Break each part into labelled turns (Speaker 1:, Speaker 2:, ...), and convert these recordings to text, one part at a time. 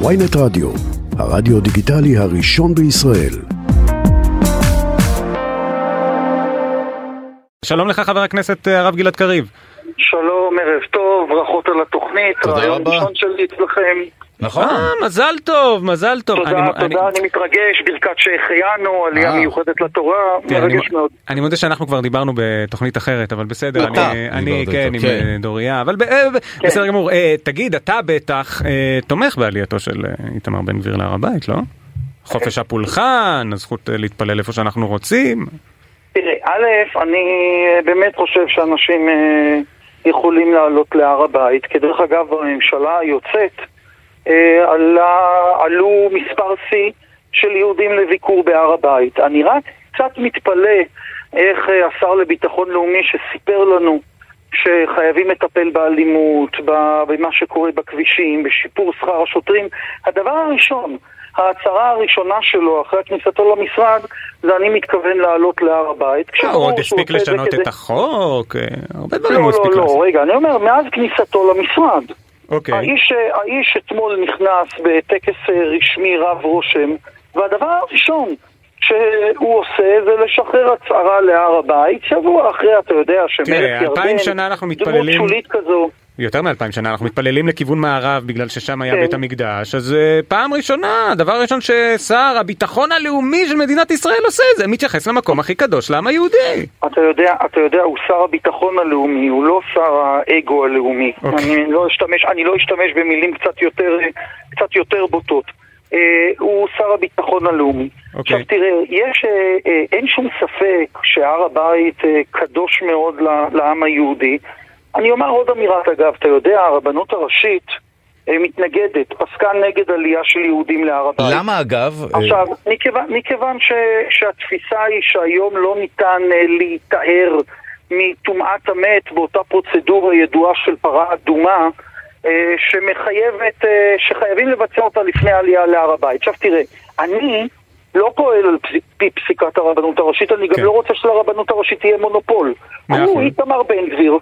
Speaker 1: ויינט רדיו, הרדיו דיגיטלי הראשון בישראל.
Speaker 2: שלום לך חבר הכנסת אה, הרב גלעד קריב.
Speaker 3: שלום, ערב טוב, ברכות על התוכנית.
Speaker 4: תודה
Speaker 3: רעיון
Speaker 4: רבה.
Speaker 3: ראשון שלי אצלכם.
Speaker 4: נכון.
Speaker 2: אה, מזל טוב, מזל טוב.
Speaker 3: תודה,
Speaker 2: אני-
Speaker 3: תודה,
Speaker 2: אני-
Speaker 3: אני מתרגש, ברכת שהחיינו, עלייה
Speaker 4: אה.
Speaker 3: מיוחדת לתורה,
Speaker 2: כן, אני-
Speaker 3: מרגש מאוד.
Speaker 2: אני מודה שאנחנו כבר דיברנו בתוכנית אחרת, אבל בסדר,
Speaker 4: אתה
Speaker 2: אני- אני
Speaker 4: דיברת
Speaker 2: כן
Speaker 4: איתו,
Speaker 2: עם
Speaker 4: כן.
Speaker 2: אה, דוריה, אבל ב- אה, ב- בסדר גמור. אה, תגיד, אתה בטח אה, תומך בעלייתו של אה, איתמר בן גביר להר הבית, לא? חופש הפולחן, הזכות אה, להתפלל איפה שאנחנו רוצים.
Speaker 3: תראה, א', אני אה, באמת חושב שאנשים אה, יכולים לעלות להר הבית, כי דרך אגב, בממשלה היוצאת אה, עלה- עלו מספר שיא של יהודים לביקור בהר הבית. אני רק קצת מתפלא איך אה, השר לביטחון לאומי שסיפר לנו שחייבים לטפל באלימות, במה שקורה בכבישים, בשיפור שכר השוטרים. הדבר הראשון, ההצהרה הראשונה שלו אחרי כניסתו למשרד, זה אני מתכוון לעלות להר הבית.
Speaker 2: הוא
Speaker 3: כשברור
Speaker 2: עוד הספיק לשנות את החוק, אה, הרבה דברים
Speaker 3: לא,
Speaker 2: הוא
Speaker 3: לא,
Speaker 2: הספיק
Speaker 3: לא,
Speaker 2: לעשות.
Speaker 3: רגע, אני אומר, מאז כניסתו למשרד.
Speaker 2: אוקיי.
Speaker 3: האיש, האיש אתמול נכנס בטקס אה, רשמי רב רושם, והדבר הראשון שהוא עושה זה לשחרר הצהרה להר הבית, שבוע אחרי, אתה יודע, שמלך
Speaker 2: תראה,
Speaker 3: ירדן,
Speaker 2: אלפיים שנה אנחנו
Speaker 3: דמות
Speaker 2: מתפללים-
Speaker 3: שולית כזו.
Speaker 2: יותר מאלפיים שנה אנחנו מתפללים לכיוון מערב בגלל ששם היה
Speaker 3: כן.
Speaker 2: בית המקדש אז אה, פעם ראשונה הדבר הראשון ששר הביטחון הלאומי של מדינת ישראל עושה זה מתייחס למקום הכי קדוש לעם היהודי.
Speaker 3: אתה יודע, אתה יודע, הוא שר הביטחון הלאומי, הוא לא שר האגו הלאומי.
Speaker 2: אוקיי.
Speaker 3: אני לא אשתמש, אני לא אשתמש במילים קצת יותר, קצת יותר בוטות. אה, הוא שר הביטחון הלאומי.
Speaker 2: אוקיי.
Speaker 3: עכשיו תראה, יש, אה, אה, אין שום ספק שהר הבית אה, קדוש מאוד לעם היהודי. אני אומר עוד אמירת אגב, אתה יודע, הרבנות הראשית אה, מתנגדת, פסקה נגד עלייה של יהודים להר הבית.
Speaker 4: למה אגב? אה,
Speaker 3: עכשיו, מכיוון, מכיוון ש, שהתפיסה היא שהיום לא ניתן אה, להיטהר מטומאת המת באותה פרוצדורה ידועה של פרה אדומה, שמחייבת, שחייבים לבצע אותה לפני העלייה להר הבית. עכשיו תראה, אני לא פועל על פי- פסיקת הרבנות הראשית, אני גם
Speaker 2: כן.
Speaker 3: לא רוצה שלרבנות הראשית תהיה מונופול. הוא. איתמר בן גביר,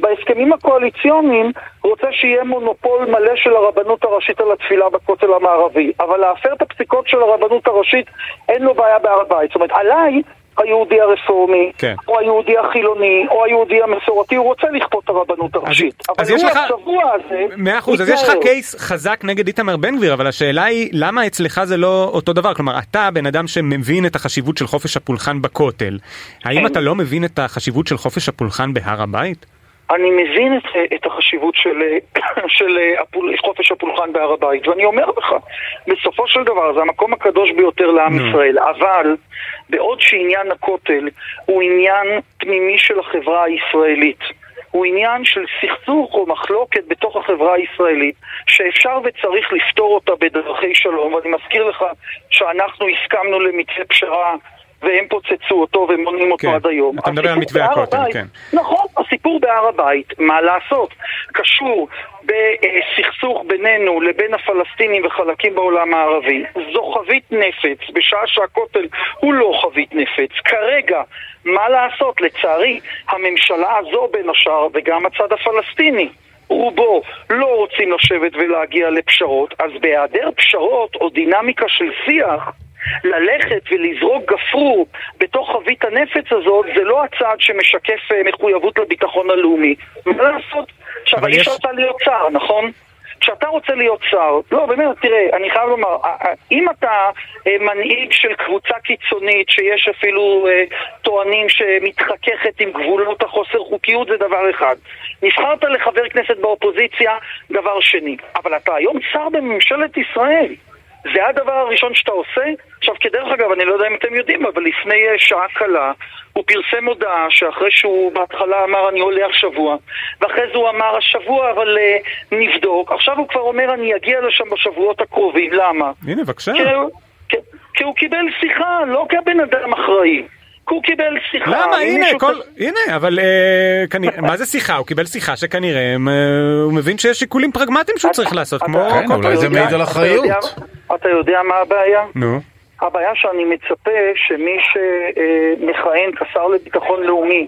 Speaker 3: בהסכמים הקואליציוניים רוצה שיהיה מונופול מלא של הרבנות הראשית על התפילה בכותל המערבי, אבל להפר את הפסיקות של הרבנות הראשית אין לו בעיה בהר הבית. זאת אומרת, עליי היהודי הרפורמי,
Speaker 2: כן.
Speaker 3: או היהודי החילוני, או היהודי המסורתי, הוא רוצה לכפות את הרבנות הראשית.
Speaker 2: אז
Speaker 3: אבל
Speaker 2: יש
Speaker 3: הוא
Speaker 2: לך-
Speaker 3: הצבוע הזה...
Speaker 2: מאה אחוז, אז יש לך. קייס חזק נגד איתמר בן גביר, אבל השאלה היא למה אצלך זה לא אותו דבר? כלומר, אתה בן אדם שמבין את החשיבות של חופש הפולחן בכותל, האם
Speaker 3: כן.
Speaker 2: אתה לא מבין את החשיבות של חופש הפולחן בהר הבית?
Speaker 3: אני מבין את, את החשיבות של, של הפול, חופש הפולחן בהר הבית, ואני אומר לך, בסופו של דבר זה המקום הקדוש ביותר לעם
Speaker 2: נו.
Speaker 3: ישראל, אבל בעוד שעניין הכותל הוא עניין פנימי של החברה הישראלית, הוא עניין של סכסוך או מחלוקת בתוך החברה הישראלית, שאפשר וצריך לפתור אותה בדרכי שלום, ואני מזכיר לך שאנחנו הסכמנו למתווה פשרה והם פוצצו אותו ומונעים אותו
Speaker 2: כן,
Speaker 3: עד היום.
Speaker 2: אתה מדבר על מתווה הכותל, כן.
Speaker 3: נכון, הסיפור בהר הבית, מה לעשות, קשור בסכסוך בינינו לבין הפלסטינים וחלקים בעולם הערבי. זו חבית נפץ, בשעה שהכותל הוא לא חבית נפץ. כרגע, מה לעשות? לצערי, הממשלה הזו בין השאר, וגם הצד הפלסטיני, רובו לא רוצים לשבת ולהגיע לפשרות, אז בהיעדר פשרות או דינמיקה של שיח, ללכת ולזרוק גפרור בתוך חבית הנפץ הזאת זה לא הצעד שמשקף אה, מחויבות לביטחון הלאומי. מה לעשות? עכשיו, אני
Speaker 2: יש-
Speaker 3: רוצה להיות שר, נכון? כשאתה רוצה להיות שר, לא באמת, תראה, אני חייב לומר, אה, אה, אם אתה מנהיג של קבוצה קיצונית שיש אפילו טוענים שמתחככת עם גבולות החוסר חוקיות זה דבר אחד. נבחרת לחבר כנסת באופוזיציה, דבר שני. אבל אתה היום שר בממשלת ישראל. זה הדבר הראשון שאתה עושה? עכשיו, כדרך אגב, אני לא יודע אם אתם יודעים, אבל לפני אה, שעה קלה הוא פרסם הודעה שאחרי שהוא בהתחלה אמר אני הולך שבוע, ואחרי זה הוא אמר השבוע אבל uh, נבדוק, עכשיו הוא כבר אומר אני אגיע לשם בשבועות הקרובים, למה?
Speaker 2: הנה, בבקשה.
Speaker 3: כי הוא- כי- כי הוא קיבל שיחה, לא כבן אדם אחראי. הוא קיבל שיחה.
Speaker 2: למה? הנה, כל...
Speaker 3: כזה-
Speaker 2: הנה, אבל אה, כנראה, מה זה שיחה? הוא קיבל שיחה שכנראה אה, הוא מבין שיש שיקולים פרגמטיים שהוא צריך לעשות, כמו
Speaker 4: כן,
Speaker 2: כל
Speaker 4: אולי זה מעיד על
Speaker 3: אתה
Speaker 4: אחריות.
Speaker 3: אתה יודע מה הבעיה?
Speaker 2: נו,
Speaker 3: הבעיה שאני מצפה שמי שמכהן כשר לביטחון לאומי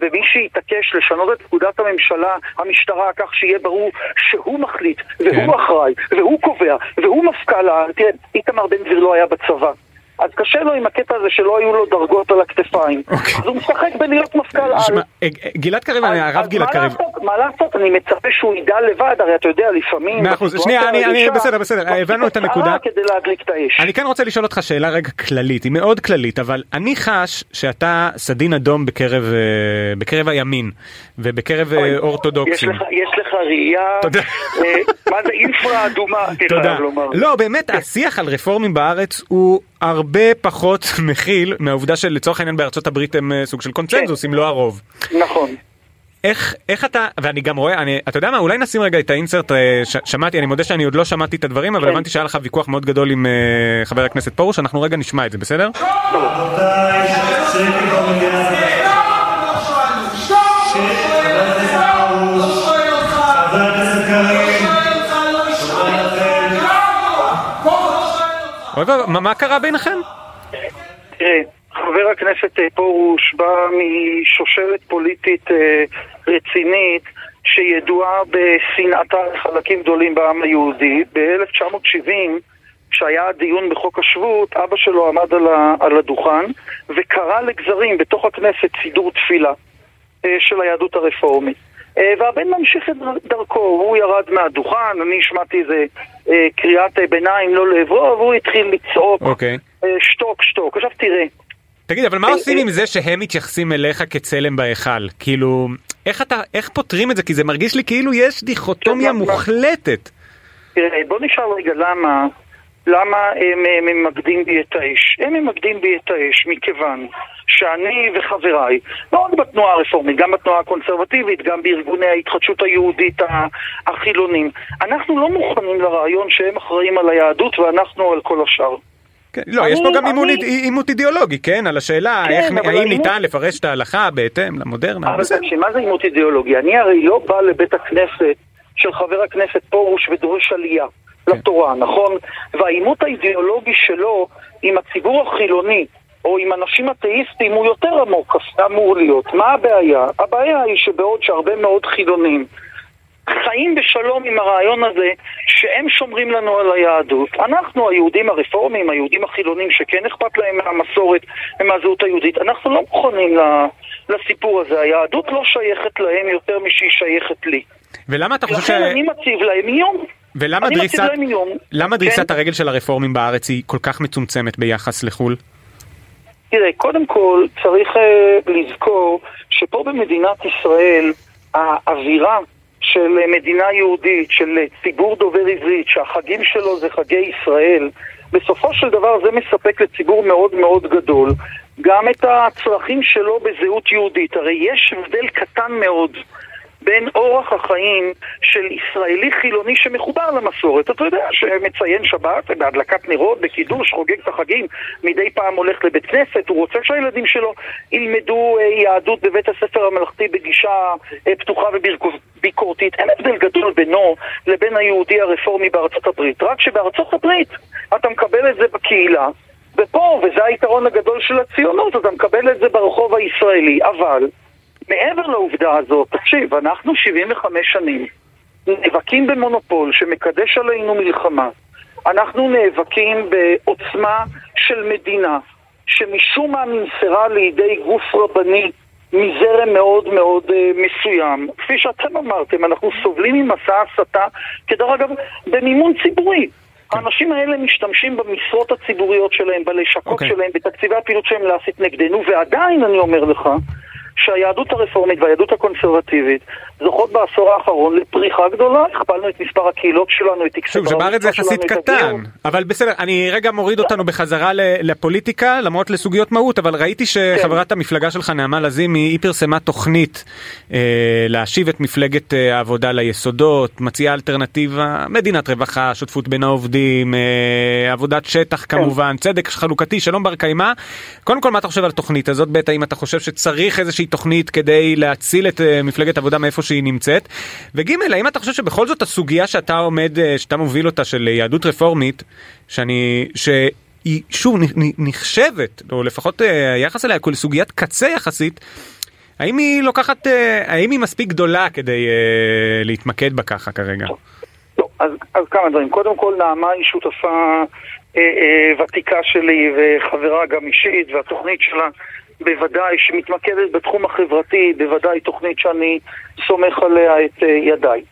Speaker 3: ומי שיתעקש לשנות את פקודת הממשלה, המשטרה, כך שיהיה ברור שהוא מחליט, והוא
Speaker 2: כן.
Speaker 3: אחראי, והוא קובע, והוא מפכ"ל תראה, איתמר בן גביר לא היה בצבא. אז קשה לו עם הקטע הזה שלא היו לו דרגות על הכתפיים.
Speaker 2: אוקיי.
Speaker 3: אז הוא משחק בלהיות מפכ"ל על.
Speaker 2: אה, גלעד קריב, הרב גלעד קריב?
Speaker 3: מה לעשות? אני מצפה שהוא ידע לבד, הרי אתה יודע, לפעמים...
Speaker 2: מאה אחוז. שנייה, אני- בסדר, בסדר, הבנו את הנקודה.
Speaker 3: כדי להדליק את האש.
Speaker 2: אני כן רוצה לשאול אותך שאלה רגע כללית, היא מאוד כללית, אבל אני חש שאתה סדין אדום בקרב, אה, בקרב הימין ובקרב אה, אורתודוקסים.
Speaker 3: יש לך, ראייה, מה זה אינפרה אדומה,
Speaker 2: תודה. לא, באמת, השיח על רפורמים בארץ הוא הרבה פחות מכיל מהעובדה שלצורך העניין בארצות הברית הם אה, סוג של קונצנזוס, אם לא הרוב.
Speaker 3: נכון.
Speaker 2: איך, איך אתה, ואני גם רואה, אני, אתה יודע מה, אולי נשים רגע את האינסרט, אה, ש, שמעתי, אני מודה שאני עוד לא שמעתי את הדברים, אבל
Speaker 3: כן.
Speaker 2: הבנתי שהיה לך ויכוח מאוד גדול עם אה, חבר הכנסת פרוש, אנחנו רגע נשמע את זה, בסדר? אוי ואבוי, מה, קרה ביניכם?
Speaker 3: תראה, חבר הכנסת אה, פרוש בא משושלת פוליטית אה, רצינית שידועה בשנאתה לחלקים גדולים בעם היהודי. ב-1970, כשהיה הדיון בחוק השבות, אבא שלו עמד על, על הדוכן וקרא לגזרים בתוך הכנסת סידור תפילה אה, של היהדות הרפורמית. אה, והבן ממשיך את דר- דרכו, הוא ירד מהדוכן, אני השמעתי איזה אה, קריאת ביניים לא לעברו, והוא התחיל לצעוק
Speaker 2: אוקיי.
Speaker 3: אה, שתוק, שתוק. עכשיו תראה,
Speaker 2: תגיד, אבל מה עושים. עם זה שהם מתייחסים אליך כצלם בהיכל? כאילו, איך אתה, איך פותרים את זה? כי זה מרגיש לי כאילו יש דיכוטומיה
Speaker 3: טוב, מה-
Speaker 2: מוחלטת.
Speaker 3: תראה, בוא נשאל רגע למה, למה הם ממקדים בי את האש. הם ממקדים בי את האש מכיוון שאני וחבריי, לא רק בתנועה הרפורמית, גם בתנועה הקונסרבטיבית, גם בארגוני ההתחדשות היהודית החילונים, אנחנו לא מוכנים לרעיון שהם אחראים על היהדות ואנחנו על כל השאר.
Speaker 2: כן, לא,
Speaker 3: אני-
Speaker 2: יש פה גם
Speaker 3: אני-
Speaker 2: עימות- עימות אידיאולוגי, כן? על השאלה
Speaker 3: כן,
Speaker 2: איך- האם
Speaker 3: העימות-
Speaker 2: ניתן לפרש את ההלכה בהתאם למודרנה.
Speaker 3: אבל. תקשיב, מה זה עימות אידיאולוגי? אני הרי לא בא לבית הכנסת של חבר הכנסת פרוש ודורש עלייה לתורה, נכון? והעימות האידיאולוגי שלו עם הציבור החילוני או עם אנשים אתאיסטים הוא יותר עמוק, אמור להיות. מה הבעיה? הבעיה היא שבעוד שהרבה מאוד חילונים חיים בשלום עם הרעיון הזה שהם שומרים לנו על היהדות. אנחנו, היהודים הרפורמים, היהודים החילונים שכן אכפת להם מהמסורת ומהזהות היהודית, אנחנו לא מוכנים לסיפור הזה. היהדות לא שייכת להם יותר משהיא שייכת לי.
Speaker 2: ולמה אתה חושב ש...
Speaker 3: לכן אני מציב להם איום.
Speaker 2: ולמה דריסת...
Speaker 3: איום.
Speaker 2: למה דריסת
Speaker 3: כן?
Speaker 2: הרגל של הרפורמים בארץ היא כל כך מצומצמת ביחס לחו"ל?
Speaker 3: תראה, קודם כל צריך אה, לזכור שפה במדינת ישראל האווירה של מדינה יהודית, של ציבור דובר עברית, שהחגים שלו זה חגי ישראל, בסופו של דבר זה מספק לציבור מאוד מאוד גדול גם את הצרכים שלו בזהות יהודית. הרי יש הבדל קטן מאוד בין אורח החיים של ישראלי חילוני שמחובר למסורת. אתה יודע, שמציין שבת בהדלקת נרות, בקידוש, חוגג את החגים, מדי פעם הולך לבית כנסת, הוא רוצה שהילדים שלו ילמדו אה, יהדות בבית הספר הממלכתי בגישה אה, פתוחה וביקורתית. אין הבדל גדול בינו לבין היהודי הרפורמי בארצות הברית. רק שבארצות הברית אתה מקבל את זה בקהילה, ופה, וזה היתרון הגדול של הציונות, אתה מקבל את זה ברחוב הישראלי, אבל מעבר לעובדה הזאת, תקשיב, אנחנו 75 שנים נאבקים במונופול שמקדש עלינו מלחמה. אנחנו נאבקים בעוצמה של מדינה שמשום מה נמסרה לידי גוף רבני מזרם מאוד מאוד uh, מסוים. כפי שאתם אמרתם, אנחנו סובלים ממסע הסתה, כדרך אגב, במימון ציבורי. האנשים האלה משתמשים במשרות הציבוריות שלהם, בלשכות
Speaker 2: אוקיי.
Speaker 3: okay. שלהם, בתקציבי הפעילות שלהם להסית נגדנו, ועדיין אני אומר לך שהיהדות הרפורמית והיהדות הקונסרבטיבית זוכות בעשור האחרון לפריחה גדולה, הכפלנו את מספר הקהילות שלנו, את טקסי
Speaker 2: שוב, זה בארץ זה יחסית קטן. אבל בסדר, אני רגע מוריד אותנו בחזרה לפוליטיקה, למרות לסוגיות מהות, אבל ראיתי שחברת המפלגה שלך, נעמה לזימי, היא פרסמה תוכנית אה, להשיב את מפלגת אה, העבודה ליסודות, מציעה אלטרנטיבה, מדינת רווחה, שותפות בין העובדים, אה, עבודת שטח כמובן, צדק חלוקתי, שלום בר קיימא. קודם כל, מה אתה חושב על התוכנית הזאת? ב', האם אתה חושב שצריך איזושהי תוכנית כדי להציל את אה, מפלגת העבודה מאיפה שהיא נמצאת? וג', האם אתה חושב שבכל זאת הסוגיה שאתה עומד, אה, שאתה מוביל אותה של אה, יהדות רפורמית, שאני, שהיא שוב נחשבת, או לפחות היחס אליה כאל סוגיית קצה יחסית, האם היא לוקחת, האם היא מספיק גדולה כדי להתמקד בה ככה כרגע?
Speaker 3: לא, אז, אז כמה דברים. קודם כל, נעמה היא שותפה אה, אה, ותיקה שלי וחברה גם אישית, והתוכנית שלה בוודאי שמתמקדת בתחום החברתי, בוודאי תוכנית שאני סומך עליה את אה, ידיי.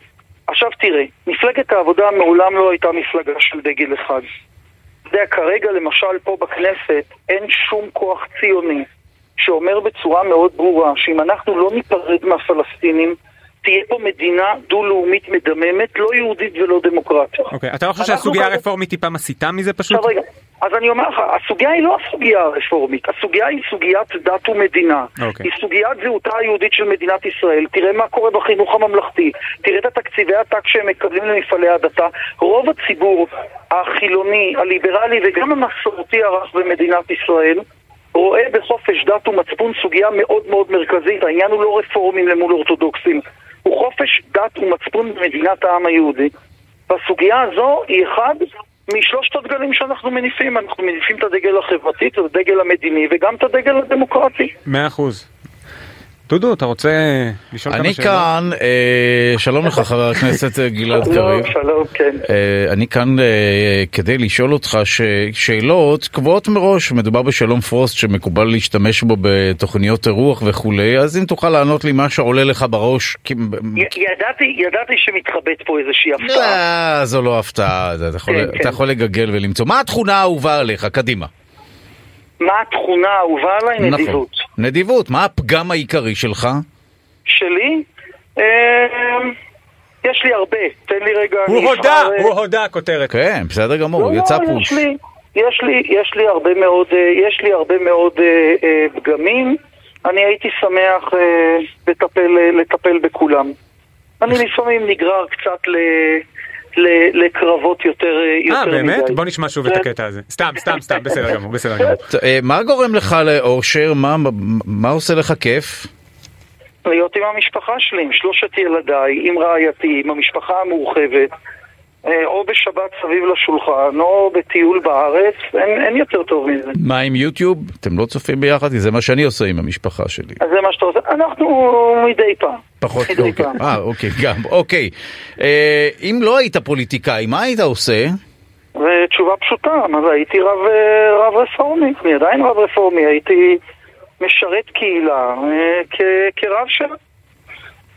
Speaker 3: עכשיו תראה, מפלגת העבודה מעולם לא הייתה מפלגה של דגל אחד. אתה יודע, כרגע למשל פה בכנסת אין שום כוח ציוני שאומר בצורה מאוד ברורה שאם אנחנו לא ניפרד מהפלסטינים, תהיה פה מדינה דו-לאומית מדממת, לא יהודית ולא דמוקרטית.
Speaker 2: אוקיי, אתה לא חושב שהסוגיה הרפורמית טיפה מסיתה מזה פשוט?
Speaker 3: עכשיו רגע, אז אני אומר לך, הסוגיה היא לא הסוגיה הרפורמית, הסוגיה היא סוגיית דת ומדינה.
Speaker 2: אוקיי.
Speaker 3: היא סוגיית זהותה היהודית של מדינת ישראל. תראה מה קורה בחינוך הממלכתי, תראה את התקציבי עתק שהם מקבלים למפעלי הדתה. רוב הציבור החילוני, הליברלי וגם המסורתי הרב במדינת ישראל רואה בחופש דת ומצפון סוגיה מאוד מאוד מרכזית. העניין הוא לא רפורמים למול אורתודוקסים, הוא חופש דת ומצפון במדינת העם היהודי. והסוגיה הזו היא אחד משלושת הדגלים שאנחנו מניפים. אנחנו מניפים את הדגל החברתי, את הדגל המדיני וגם את הדגל הדמוקרטי.
Speaker 2: מאה אחוז. דודו, אתה רוצה לשאול כמה
Speaker 5: אני
Speaker 2: שאלות?
Speaker 5: כאן, אה, שלום לך חבר הכנסת אה, גלעד
Speaker 3: שלום,
Speaker 5: קריב.
Speaker 3: שלום, כן.
Speaker 5: אה, אני כאן אה, כדי לשאול אותך ש- שאלות קבועות מראש, מדובר בשלום פרוסט שמקובל להשתמש בו בתוכניות אירוח וכולי, אז אם תוכל לענות לי מה שעולה לך בראש. כי-
Speaker 3: י- ידעתי, ידעתי שמתחבאת פה איזושהי הפתעה.
Speaker 5: לא, זו לא הפתעה, אתה יכול-
Speaker 3: כן,
Speaker 5: אתה
Speaker 3: כן.
Speaker 5: יכול לגגל ולמצוא. מה התכונה האהובה עליך? קדימה.
Speaker 3: מה התכונה האהובה עליי? נדיבות.
Speaker 5: נכון. נדיבות, מה הפגם העיקרי שלך?
Speaker 3: שלי? אה, יש לי הרבה. תן לי רגע,
Speaker 2: הוא
Speaker 3: אני
Speaker 2: הודה,
Speaker 3: אה,
Speaker 2: הוא הודה, כותרת.
Speaker 5: כן, בסדר גמור,
Speaker 3: לא,
Speaker 5: יצא
Speaker 3: לא,
Speaker 5: פוש.
Speaker 3: יש לי, יש לי, יש לי הרבה מאוד, אה, יש לי הרבה מאוד פגמים. אני הייתי שמח לטפל, לטפל בכולם. אני לפעמים נגרר קצת ל, לקרבות יותר, אה,
Speaker 2: אה,
Speaker 3: מדי.
Speaker 2: באמת? בוא נשמע שוב את. הקטע הזה. סתם, סתם, סתם, בסדר גמור, בסדר גמור.
Speaker 5: אה, מה גורם לך לאושר? מה- מה עושה לך כיף?
Speaker 3: להיות עם המשפחה שלי, עם שלושת ילדיי, עם רעייתי, עם המשפחה המורחבת, אה, או בשבת סביב לשולחן, או בטיול בארץ, אין, אין יותר טוב מזה.
Speaker 5: מה עם יוטיוב? אתם לא צופים ביחד? כי זה מה שאני עושה עם המשפחה שלי.
Speaker 3: אז זה מה שאתה עושה. אנחנו מדי פעם.
Speaker 5: פחות, אוקיי. אה, אוקיי, גם, אוקיי. אה, אם לא היית פוליטיקאי, מה היית עושה?
Speaker 3: ותשובה פשוטה, זה, הייתי רב, אה, רב רפורמי, אני עדיין רב רפורמי, הייתי משרת קהילה אה, כ- כרב שלה.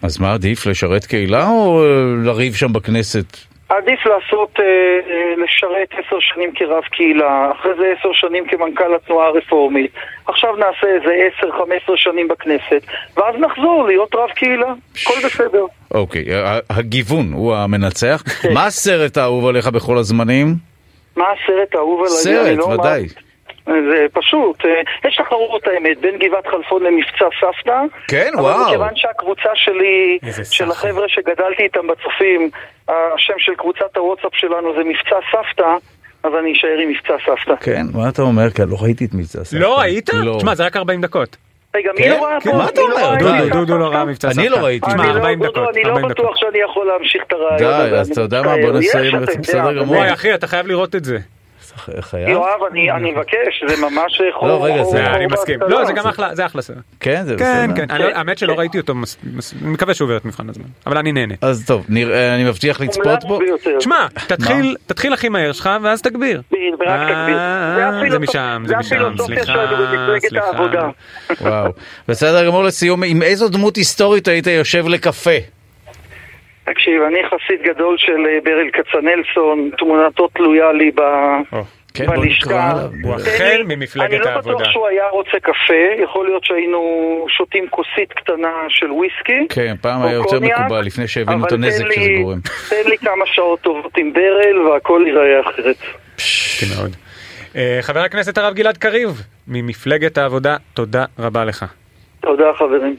Speaker 5: אז מה עדיף, לשרת קהילה או לריב שם בכנסת?
Speaker 3: עדיף לעשות, אה, אה, לשרת עשר שנים כרב קהילה, אחרי זה עשר שנים כמנכ"ל התנועה הרפורמית, עכשיו נעשה איזה עשר, חמש עשרה שנים בכנסת, ואז נחזור להיות רב קהילה, הכל בסדר.
Speaker 5: אוקיי, הגיוון הוא המנצח. מה הסרט האהוב עליך בכל הזמנים?
Speaker 3: מה הסרט האהוב עליי?
Speaker 5: סרט,
Speaker 3: לא
Speaker 5: ודאי.
Speaker 3: זה פשוט, אה, יש תחרות האמת בין גבעת חלפון למבצע סבתא.
Speaker 5: כן,
Speaker 3: אבל
Speaker 5: וואו.
Speaker 3: מכיוון שהקבוצה שלי, של. החבר'ה שגדלתי איתם בצופים, השם של קבוצת הוואטסאפ שלנו זה מבצע סבתא, אז אני אשאר עם מבצע סבתא.
Speaker 5: כן, מה אתה אומר? כי לא ראיתי את מבצע סבתא.
Speaker 2: לא ראית?
Speaker 5: לא.
Speaker 2: תשמע, זה רק 40 דקות.
Speaker 3: רגע, מי
Speaker 5: כן?
Speaker 3: לא ראה
Speaker 5: כן,
Speaker 3: פה?
Speaker 5: מה אתה
Speaker 3: לא
Speaker 5: אומר? דודו,
Speaker 2: דודו לא? ראה מבצע
Speaker 5: אני
Speaker 2: סבתא.
Speaker 5: לא ראיתי.
Speaker 2: תשמע,
Speaker 3: אני לא-
Speaker 2: 40
Speaker 3: דודו,
Speaker 2: דקות,
Speaker 3: אני לא
Speaker 2: 40
Speaker 3: בטוח. שאני יכול להמשיך את הרעיון
Speaker 5: די. אז
Speaker 3: אני
Speaker 5: אתה יודע מה,
Speaker 3: מצטער.
Speaker 5: בוא נסיים זה,
Speaker 3: אתה
Speaker 5: בסדר גמור.
Speaker 3: אבל-
Speaker 2: וואי, אחי, אתה חייב לראות את זה.
Speaker 5: חייב?
Speaker 3: יואב, אני אני מבקש, זה ממש חור.
Speaker 5: לא, רגע,
Speaker 3: חור-
Speaker 5: זה-
Speaker 3: חור
Speaker 2: אני מסכים. לא, זה גם אחלה, זה אחלה סרט.
Speaker 5: כן, זה
Speaker 2: כן,
Speaker 5: בסדר.
Speaker 2: כן. לא- האמת שלא ראיתי אותו, מס- מס- אני מקווה שהוא עובר את מבחן הזמן. אבל אני נהנה.
Speaker 5: אז טוב, נראה, אני מבטיח לצפות בו.
Speaker 3: ביותר.
Speaker 2: שמע, תתחיל, תתחיל הכי מהר שלך ואז תגביר. אה,
Speaker 3: זה
Speaker 2: משם, זה משם, סליחה, סליחה.
Speaker 5: וואו. בסדר גמור לסיום, עם איזו דמות היסטורית היית יושב לקפה?
Speaker 3: תקשיב, אני חסיד גדול של אה, ברל כצנלסון, תמונתו תלויה לי ב...
Speaker 2: או,
Speaker 5: כן, בוא
Speaker 3: בלשכה.
Speaker 2: הוא
Speaker 3: תן
Speaker 2: אכן
Speaker 3: לי-
Speaker 2: ממפלגת
Speaker 3: אני לא
Speaker 2: העבודה.
Speaker 3: בטוח שהוא היה רוצה קפה, יכול להיות שהיינו שותים כוסית קטנה של וויסקי.
Speaker 5: כן, פעם היה יותר מקובל, לפני שהבינו את הנזק שזה גורם.
Speaker 3: תן לי כמה שעות טובות עם ברל והכל ייראה אחרת.
Speaker 2: מסכים מאוד. אה, חבר הכנסת הרב גלעד קריב, ממפלגת העבודה, תודה רבה לך.
Speaker 3: תודה חברים.